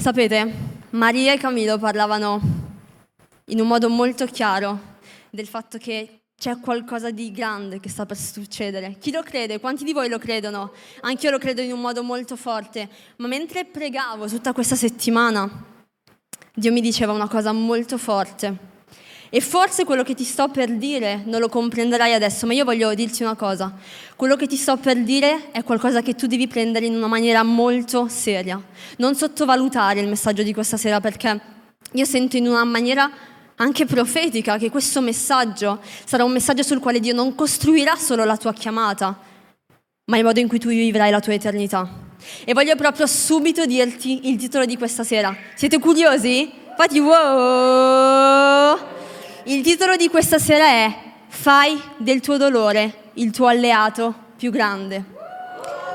Sapete, Maria e Camillo parlavano in un modo molto chiaro del fatto che c'è qualcosa di grande che sta per succedere. Chi lo crede? Quanti di voi lo credono? Anch'io lo credo in un modo molto forte. Ma mentre pregavo tutta questa settimana, Dio mi diceva una cosa molto forte. E forse quello che ti sto per dire non lo comprenderai adesso, ma io voglio dirti una cosa. Quello che ti sto per dire è qualcosa che tu devi prendere in una maniera molto seria. Non sottovalutare il messaggio di questa sera perché io sento in una maniera anche profetica che questo messaggio sarà un messaggio sul quale Dio non costruirà solo la tua chiamata, ma il modo in cui tu vivrai la tua eternità. E voglio proprio subito dirti il titolo di questa sera. Siete curiosi? Fatti wow! Il titolo di questa sera è Fai del tuo dolore il tuo alleato più grande.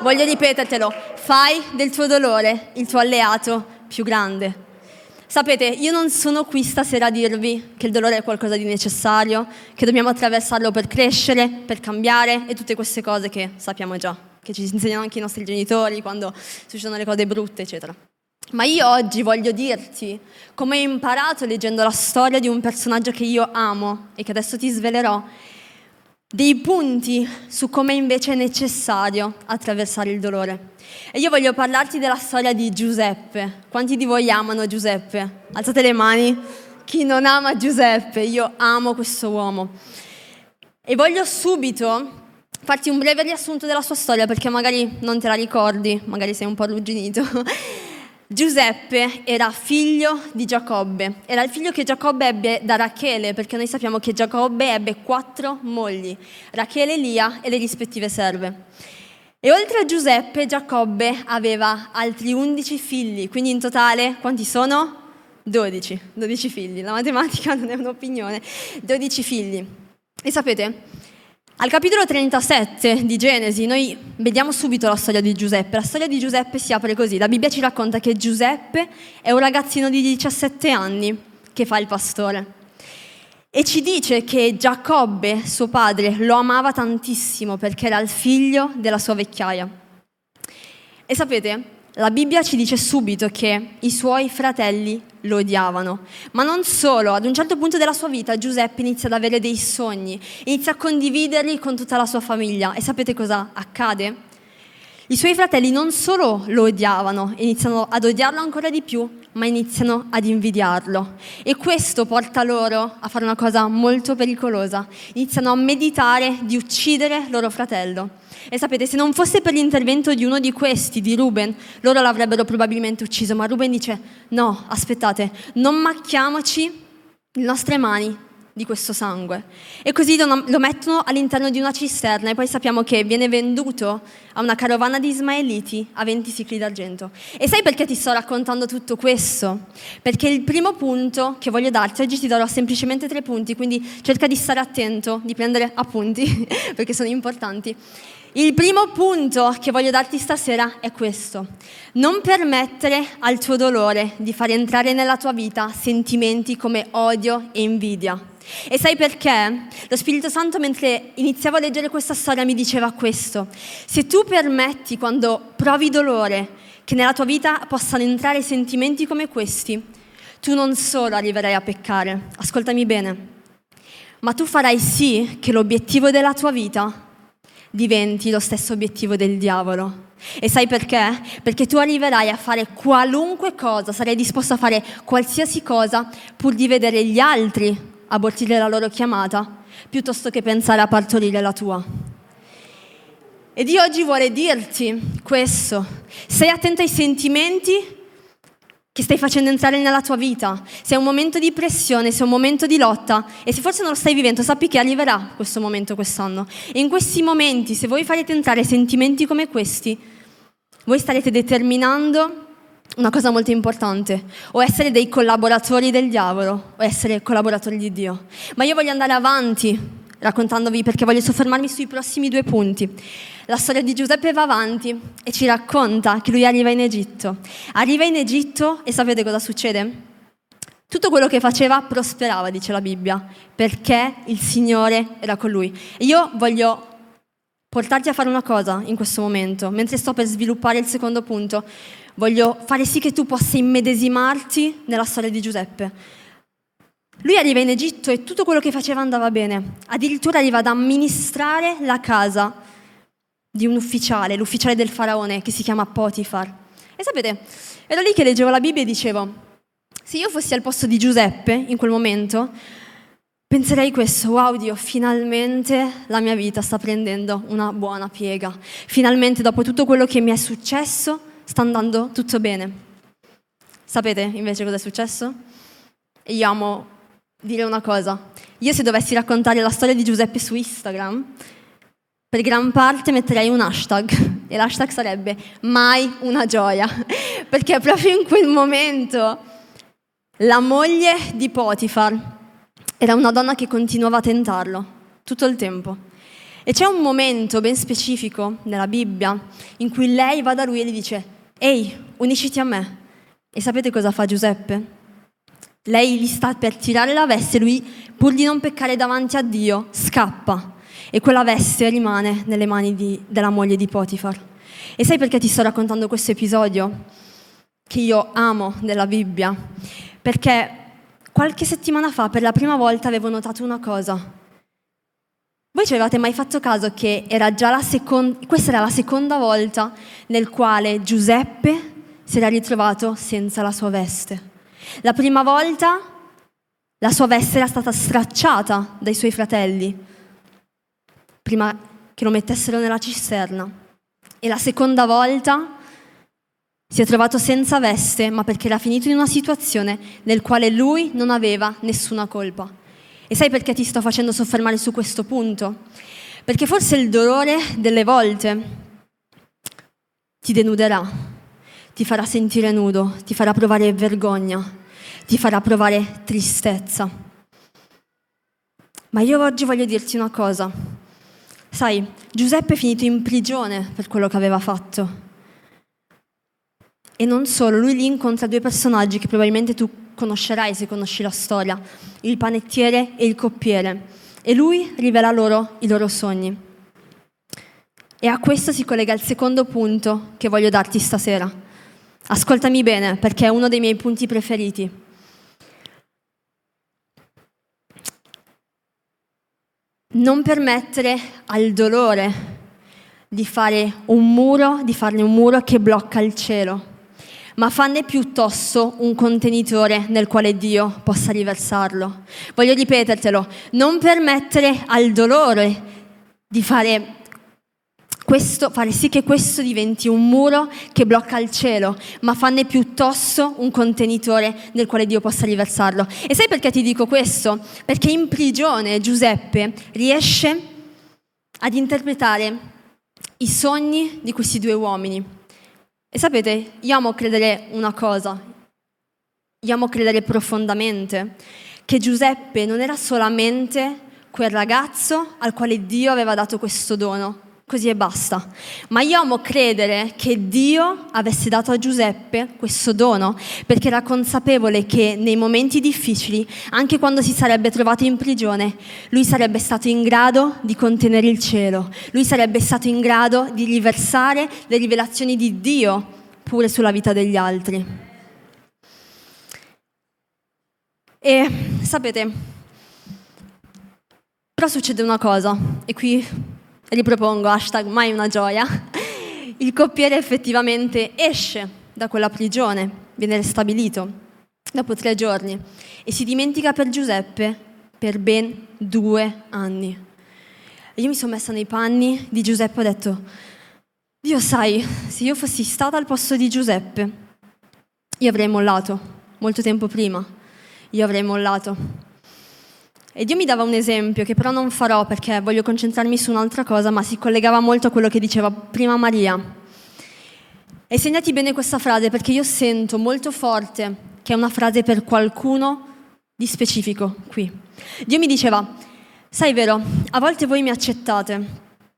Voglio ripetertelo, fai del tuo dolore il tuo alleato più grande. Sapete, io non sono qui stasera a dirvi che il dolore è qualcosa di necessario, che dobbiamo attraversarlo per crescere, per cambiare e tutte queste cose che sappiamo già, che ci insegnano anche i nostri genitori quando succedono le cose brutte, eccetera. Ma io oggi voglio dirti come ho imparato leggendo la storia di un personaggio che io amo e che adesso ti svelerò, dei punti su come invece è necessario attraversare il dolore. E io voglio parlarti della storia di Giuseppe. Quanti di voi amano Giuseppe? Alzate le mani. Chi non ama Giuseppe? Io amo questo uomo. E voglio subito farti un breve riassunto della sua storia perché magari non te la ricordi, magari sei un po' arrugginito. Giuseppe era figlio di Giacobbe, era il figlio che Giacobbe ebbe da Rachele, perché noi sappiamo che Giacobbe ebbe quattro mogli, Rachele, Lia e le rispettive serve. E oltre a Giuseppe, Giacobbe aveva altri undici figli, quindi in totale quanti sono? Dodici, dodici figli, la matematica non è un'opinione, dodici figli. E sapete, al capitolo 37 di Genesi noi vediamo subito la storia di Giuseppe. La storia di Giuseppe si apre così. La Bibbia ci racconta che Giuseppe è un ragazzino di 17 anni che fa il pastore. E ci dice che Giacobbe, suo padre, lo amava tantissimo perché era il figlio della sua vecchiaia. E sapete, la Bibbia ci dice subito che i suoi fratelli lo odiavano, ma non solo, ad un certo punto della sua vita Giuseppe inizia ad avere dei sogni, inizia a condividerli con tutta la sua famiglia e sapete cosa accade? I suoi fratelli non solo lo odiavano, iniziano ad odiarlo ancora di più, ma iniziano ad invidiarlo. E questo porta loro a fare una cosa molto pericolosa. Iniziano a meditare di uccidere loro fratello. E sapete, se non fosse per l'intervento di uno di questi, di Ruben, loro l'avrebbero probabilmente ucciso. Ma Ruben dice, no, aspettate, non macchiamoci le nostre mani di questo sangue. E così lo, mettono all'interno di una cisterna e poi sappiamo che viene venduto a una carovana di ismaeliti a 20 sicli d'argento. E sai perché ti sto raccontando tutto questo? Perché il primo punto che voglio darti, oggi ti darò semplicemente tre punti, quindi cerca di stare attento, di prendere appunti, perché sono importanti. Il primo punto che voglio darti stasera è questo. Non permettere al tuo dolore di far entrare nella tua vita sentimenti come odio e invidia. E sai perché? Lo Spirito Santo mentre iniziavo a leggere questa storia mi diceva questo. Se tu permetti quando provi dolore che nella tua vita possano entrare sentimenti come questi, tu non solo arriverai a peccare, ascoltami bene, ma tu farai sì che l'obiettivo della tua vita diventi lo stesso obiettivo del diavolo. E sai perché? Perché tu arriverai a fare qualunque cosa, sarai disposto a fare qualsiasi cosa pur di vedere gli altri abortire la loro chiamata, piuttosto che pensare a partorire la tua. E Dio oggi vuole dirti questo. Sei attento ai sentimenti che stai facendo entrare nella tua vita. Se è un momento di pressione, se è un momento di lotta e se forse non lo stai vivendo, sappi che arriverà questo momento quest'anno. E in questi momenti, se voi farete entrare sentimenti come questi, voi starete determinando una cosa molto importante, o essere dei collaboratori del diavolo o essere collaboratori di Dio. Ma io voglio andare avanti raccontandovi perché voglio soffermarmi sui prossimi due punti. La storia di Giuseppe va avanti e ci racconta che lui arriva in Egitto. Arriva in Egitto e sapete cosa succede? Tutto quello che faceva prosperava, dice la Bibbia, perché il Signore era con lui. E io voglio portarti a fare una cosa in questo momento, mentre sto per sviluppare il secondo punto. voglio fare sì che tu possa immedesimarti nella storia di Giuseppe. Lui arriva in Egitto e tutto quello che faceva andava bene, addirittura arriva ad amministrare la casa di un ufficiale, l'ufficiale del faraone che si chiama Potifar. E sapete, ero lì che leggevo la Bibbia e dicevo, se io fossi al posto di Giuseppe in quel momento, penserei questo, wow Dio, finalmente la mia vita sta prendendo una buona piega, finalmente dopo tutto quello che mi è successo sta andando tutto bene. Sapete invece cosa è successo? Io amo dire una cosa, io se dovessi raccontare la storia di Giuseppe su Instagram, per gran parte metterei un hashtag e l'hashtag sarebbe mai una gioia, perché proprio in quel momento la moglie di Potifar era una donna che continuava a tentarlo tutto il tempo. E c'è un momento ben specifico nella Bibbia in cui lei va da lui e gli dice, ehi, unisciti a me. E sapete cosa fa Giuseppe? Lei gli sta per tirare la veste lui, pur di non peccare davanti a Dio, scappa. E quella veste rimane nelle mani di, della moglie di Potifar. E sai perché ti sto raccontando questo episodio? Che io amo della Bibbia perché qualche settimana fa per la prima volta avevo notato una cosa. Voi ci avevate mai fatto caso che era seconda, questa era la seconda volta nel quale Giuseppe si era ritrovato senza la sua veste. La prima volta la sua veste era stata stracciata dai suoi fratelli prima che lo mettessero nella cisterna. E la seconda volta si è trovato senza veste, ma perché era finito in una situazione nel quale lui non aveva nessuna colpa. E sai perché ti sto facendo soffermare su questo punto? Perché forse il dolore delle volte ti denuderà, ti farà sentire nudo, ti farà provare vergogna, ti farà provare tristezza. Ma io oggi voglio dirti una cosa. Sai, Giuseppe è finito in prigione per quello che aveva fatto. E non solo, lui lì incontra due personaggi che probabilmente tu conoscerai se conosci la storia, il panettiere e il coppiere. E lui rivela loro i loro sogni. E a questo si collega il secondo punto che voglio darti stasera. Ascoltami bene perché è uno dei miei punti preferiti. Non permettere al dolore di fare un muro, di farne un muro che blocca il cielo ma fanne piuttosto un contenitore nel quale Dio possa riversarlo. Voglio ripetertelo, non permettere al dolore di fare questo, fare sì che questo diventi un muro che blocca il cielo, ma fanne piuttosto un contenitore nel quale Dio possa riversarlo. E sai perché ti dico questo? Perché in prigione Giuseppe riesce ad interpretare i sogni di questi due uomini. E sapete, io amo credere una cosa, io amo credere profondamente che Giuseppe non era solamente quel ragazzo al quale Dio aveva dato questo dono, così e basta. Ma io amo credere che Dio avesse dato a Giuseppe questo dono, perché era consapevole che nei momenti difficili, anche quando si sarebbe trovato in prigione, lui sarebbe stato in grado di contenere il cielo, lui sarebbe stato in grado di riversare le rivelazioni di Dio pure sulla vita degli altri. E sapete, però succede una cosa, e qui ripropongo hashtag mai una gioia, il coppiere effettivamente esce da quella prigione, viene ristabilito dopo tre giorni e si dimentica per Giuseppe per ben due anni. Io mi sono messa nei panni di Giuseppe e ho detto, Dio sai, se io fossi stata al posto di Giuseppe, io avrei mollato molto tempo prima, io avrei mollato. E Dio mi dava un esempio che però non farò perché voglio concentrarmi su un'altra cosa, ma si collegava molto a quello che diceva prima Maria. E segnati bene questa frase perché io sento molto forte che è una frase per qualcuno di specifico qui. Dio mi diceva, sai vero, a volte voi mi accettate,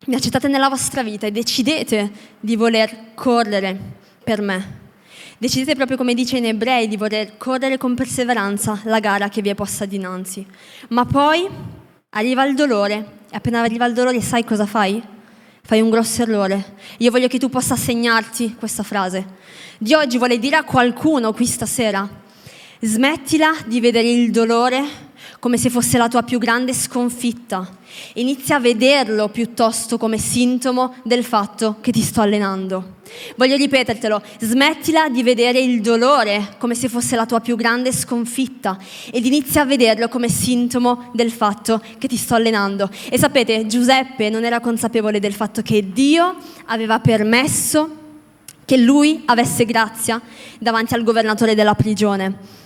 mi accettate nella vostra vita e decidete di voler correre per me. Decidete proprio come dice in ebrei di voler correre con perseveranza la gara che vi è posta dinanzi. Ma poi arriva il dolore e appena arriva il dolore sai cosa fai? fai un grosso errore. Io voglio che tu possa segnarti questa frase. Dio oggi vuole dire a qualcuno qui stasera, smettila di vedere il dolore come se fosse la tua più grande sconfitta. Inizia a vederlo piuttosto come sintomo del fatto che ti sto allenando. Voglio ripetertelo, smettila di vedere il dolore come se fosse la tua più grande sconfitta ed inizia a vederlo come sintomo del fatto che ti sto allenando. E sapete, Giuseppe non era consapevole del fatto che Dio aveva permesso che lui avesse grazia davanti al governatore della prigione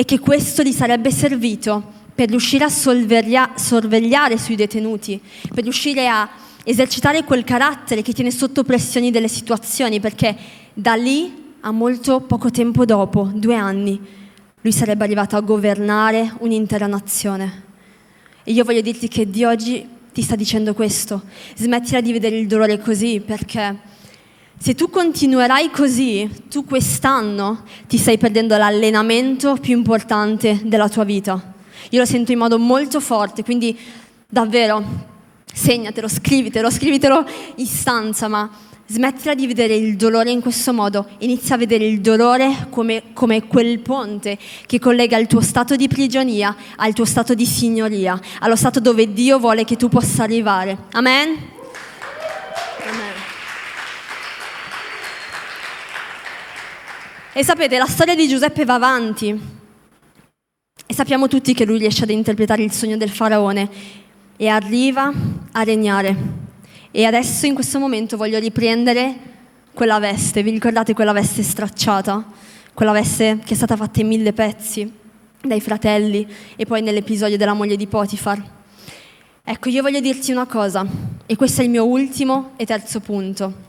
e che questo gli sarebbe servito per riuscire a sorvegliare sui detenuti, per riuscire a esercitare quel carattere che tiene sotto pressioni delle situazioni, perché da lì a molto poco tempo dopo, due anni, lui sarebbe arrivato a governare un'intera nazione. E io voglio dirti che di oggi ti sta dicendo questo, smettila di vedere il dolore così, perché se tu continuerai così, tu quest'anno ti stai perdendo l'allenamento più importante della tua vita. Io lo sento in modo molto forte, quindi davvero segnatelo, scrivitelo, scrivitelo in stanza, ma smettila di vedere il dolore in questo modo, inizia a vedere il dolore come, come, quel ponte che collega il tuo stato di prigionia al tuo stato di signoria, allo stato dove Dio vuole che tu possa arrivare. Amen? E sapete, la storia di Giuseppe va avanti e sappiamo tutti che lui riesce ad interpretare il sogno del faraone e arriva a regnare. E adesso in questo momento voglio riprendere quella veste, vi ricordate quella veste stracciata? Quella veste che è stata fatta in mille pezzi dai fratelli e poi nell'episodio della moglie di Potifar. Ecco, io voglio dirti una cosa, e questo è il mio ultimo e terzo punto.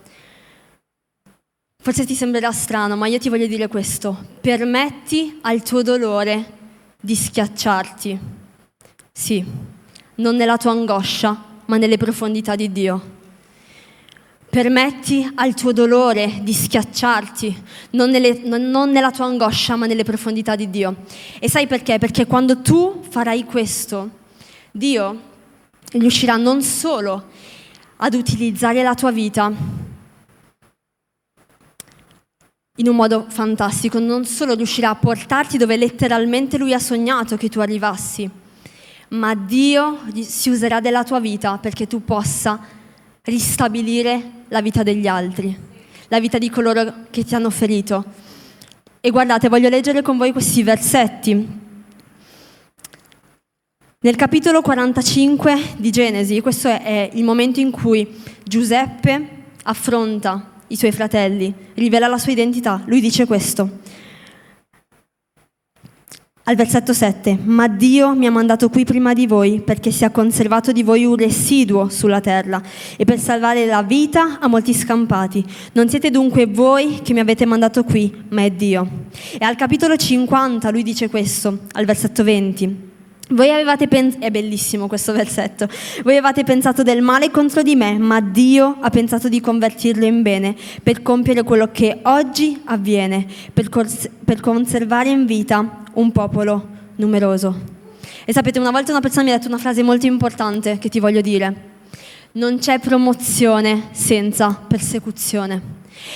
Forse ti sembrerà strano, ma io ti voglio dire questo. Permetti al tuo dolore di schiacciarti. Sì, non nella tua angoscia, ma nelle profondità di Dio. Permetti al tuo dolore di schiacciarti, non, nelle, non, nella tua angoscia, ma nelle profondità di Dio. E sai perché? Perché quando tu farai questo, Dio riuscirà non solo ad utilizzare la tua vita, in un modo fantastico, non solo riuscirà a portarti dove letteralmente lui ha sognato che tu arrivassi, ma Dio si userà della tua vita perché tu possa ristabilire la vita degli altri, la vita di coloro che ti hanno ferito. E guardate, voglio leggere con voi questi versetti. Nel capitolo 45 di Genesi, questo è il momento in cui Giuseppe affronta i suoi fratelli, rivela la sua identità. Lui dice questo. Al versetto 7, ma Dio mi ha mandato qui prima di voi perché si è conservato di voi un residuo sulla terra e per salvare la vita a molti scampati. Non siete dunque voi che mi avete mandato qui, ma è Dio. E al capitolo 50 lui dice questo, al versetto 20. Voi avevate pensato, è bellissimo questo versetto, voi avevate pensato del male contro di me, ma Dio ha pensato di convertirlo in bene per compiere quello che oggi avviene, per, cors- per conservare in vita un popolo numeroso. E sapete, una volta una persona mi ha detto una frase molto importante che ti voglio dire. Non c'è promozione senza persecuzione.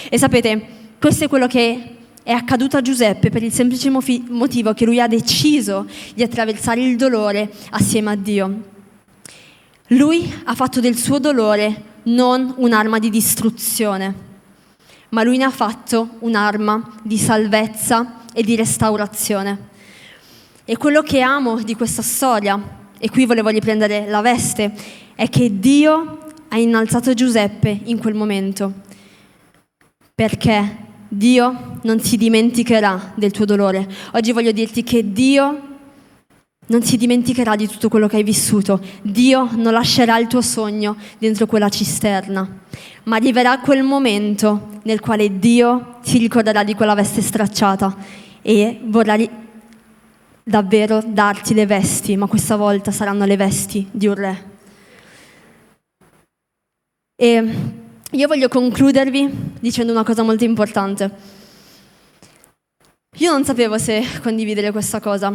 E sapete, questo è quello che è accaduto a Giuseppe per il semplice motivo che lui ha deciso di attraversare il dolore assieme a Dio. Lui ha fatto del suo dolore non un'arma di distruzione, ma lui ne ha fatto un'arma di salvezza e di restaurazione. E quello che amo di questa storia, e qui volevo riprendere la veste, è che Dio ha innalzato Giuseppe in quel momento. Perché? Dio non si dimenticherà del tuo dolore. Oggi voglio dirti che Dio non si dimenticherà di tutto quello che hai vissuto. Dio non lascerà il tuo sogno dentro quella cisterna, ma arriverà quel momento nel quale Dio si ricorderà di quella veste stracciata e vorrà davvero darti le vesti, ma questa volta saranno le vesti di un re. E io voglio concludervi dicendo una cosa molto importante. Io non sapevo se condividere questa cosa.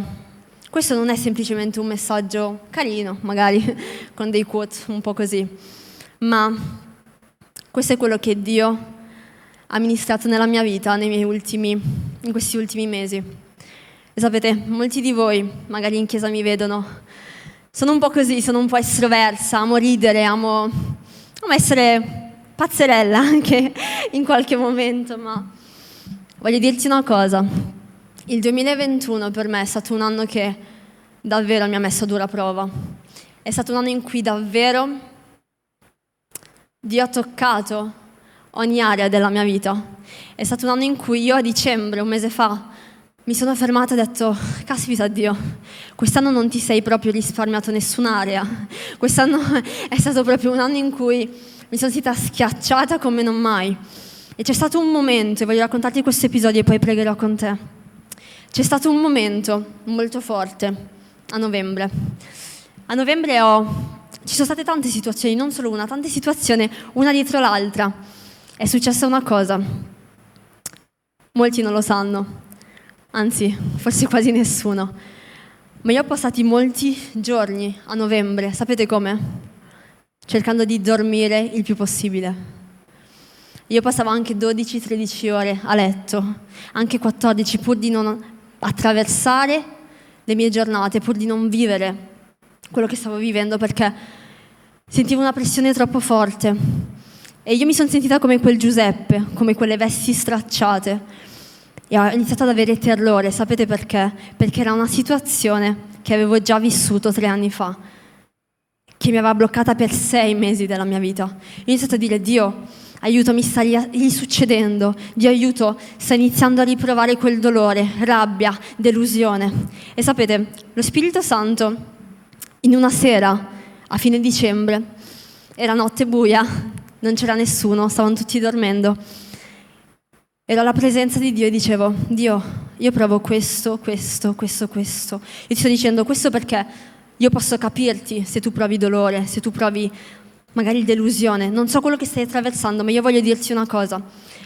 Questo non è semplicemente un messaggio carino, magari con dei quote un po' così, ma questo è quello che Dio ha ministrato nella mia vita ultimi, in questi ultimi mesi. E sapete, molti di voi, magari in chiesa mi vedono, sono un po' così, sono un po' estroversa, amo ridere, amo, amo essere pazzerella anche in qualche momento, ma voglio dirti una cosa. Il 2021 per me è stato un anno che davvero mi ha messo a dura prova. È stato un anno in cui davvero Dio ha toccato ogni area della mia vita. È stato un anno in cui io a dicembre, un mese fa, mi sono fermata e ho detto, caspita Dio, quest'anno non ti sei proprio risparmiato nessun'area. Quest'anno è stato proprio un anno in cui mi sono sentita schiacciata come non mai. E c'è stato un momento, e voglio raccontarti questo episodio e poi pregherò con te. C'è stato un momento molto forte a novembre. A novembre ho... Ci sono state tante situazioni, non solo una, tante situazioni, una dietro l'altra. È successa una cosa. Molti non lo sanno, anzi, forse quasi nessuno. Ma io ho passato molti giorni a novembre, sapete come? Cercando di dormire il più possibile. Io passavo anche 12-13 ore a letto, anche 14, pur di non attraversare le mie giornate, pur di non vivere quello che stavo vivendo, perché sentivo una pressione troppo forte. E io mi sono sentita come quel Giuseppe, come quelle vesti stracciate e ho iniziato ad avere terrore, sapete perché? Perché era una situazione che avevo già vissuto tre anni fa, che mi aveva bloccata per sei mesi della mia vita. Ho iniziato a dire, Dio, aiuto, mi sta risuccedendo, Dio aiuto, sta iniziando a riprovare quel dolore, rabbia, delusione. E sapete, lo Spirito Santo, in una sera, a fine dicembre, era notte buia, non c'era nessuno, stavano tutti dormendo ero alla presenza di Dio e dicevo, Dio, io provo questo, questo, questo, questo. E ti sto dicendo questo perché io posso capirti se tu provi dolore, se tu provi magari delusione. Non so quello che stai attraversando, ma io voglio dirti una cosa.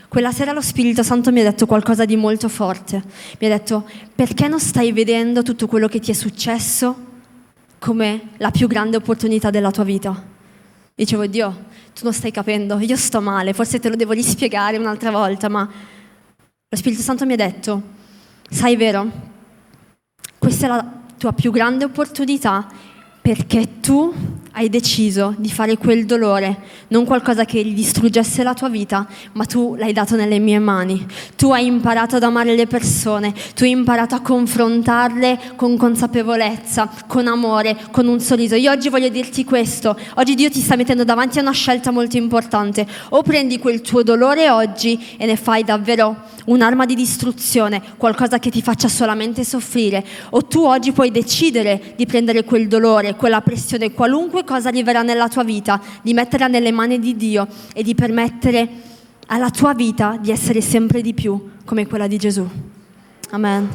Quella sera lo Spirito Santo mi ha detto qualcosa di molto forte. Mi ha detto, perché non stai vedendo tutto quello che ti è successo come la più grande opportunità della tua vita? Dicevo, Dio, tu non stai capendo, io sto male, forse te lo devo rispiegare un'altra volta, ma lo Spirito Santo mi ha detto, sai vero, questa è la tua più grande opportunità perché tu hai deciso di fare quel dolore, non qualcosa che distruggesse la tua vita, ma tu l'hai dato nelle mie mani. Tu hai imparato ad amare le persone, tu hai imparato a confrontarle con consapevolezza, con amore, con un sorriso. Io oggi voglio dirti questo, oggi Dio ti sta mettendo davanti a una scelta molto importante. O prendi quel tuo dolore oggi e ne fai davvero un'arma di distruzione, qualcosa che ti faccia solamente soffrire, o tu oggi puoi decidere di prendere quel dolore, quella pressione, qualunque cosa arriverà nella tua vita, di metterla nelle mani di Dio e di permettere alla tua vita di essere sempre di più come quella di Gesù. Amen.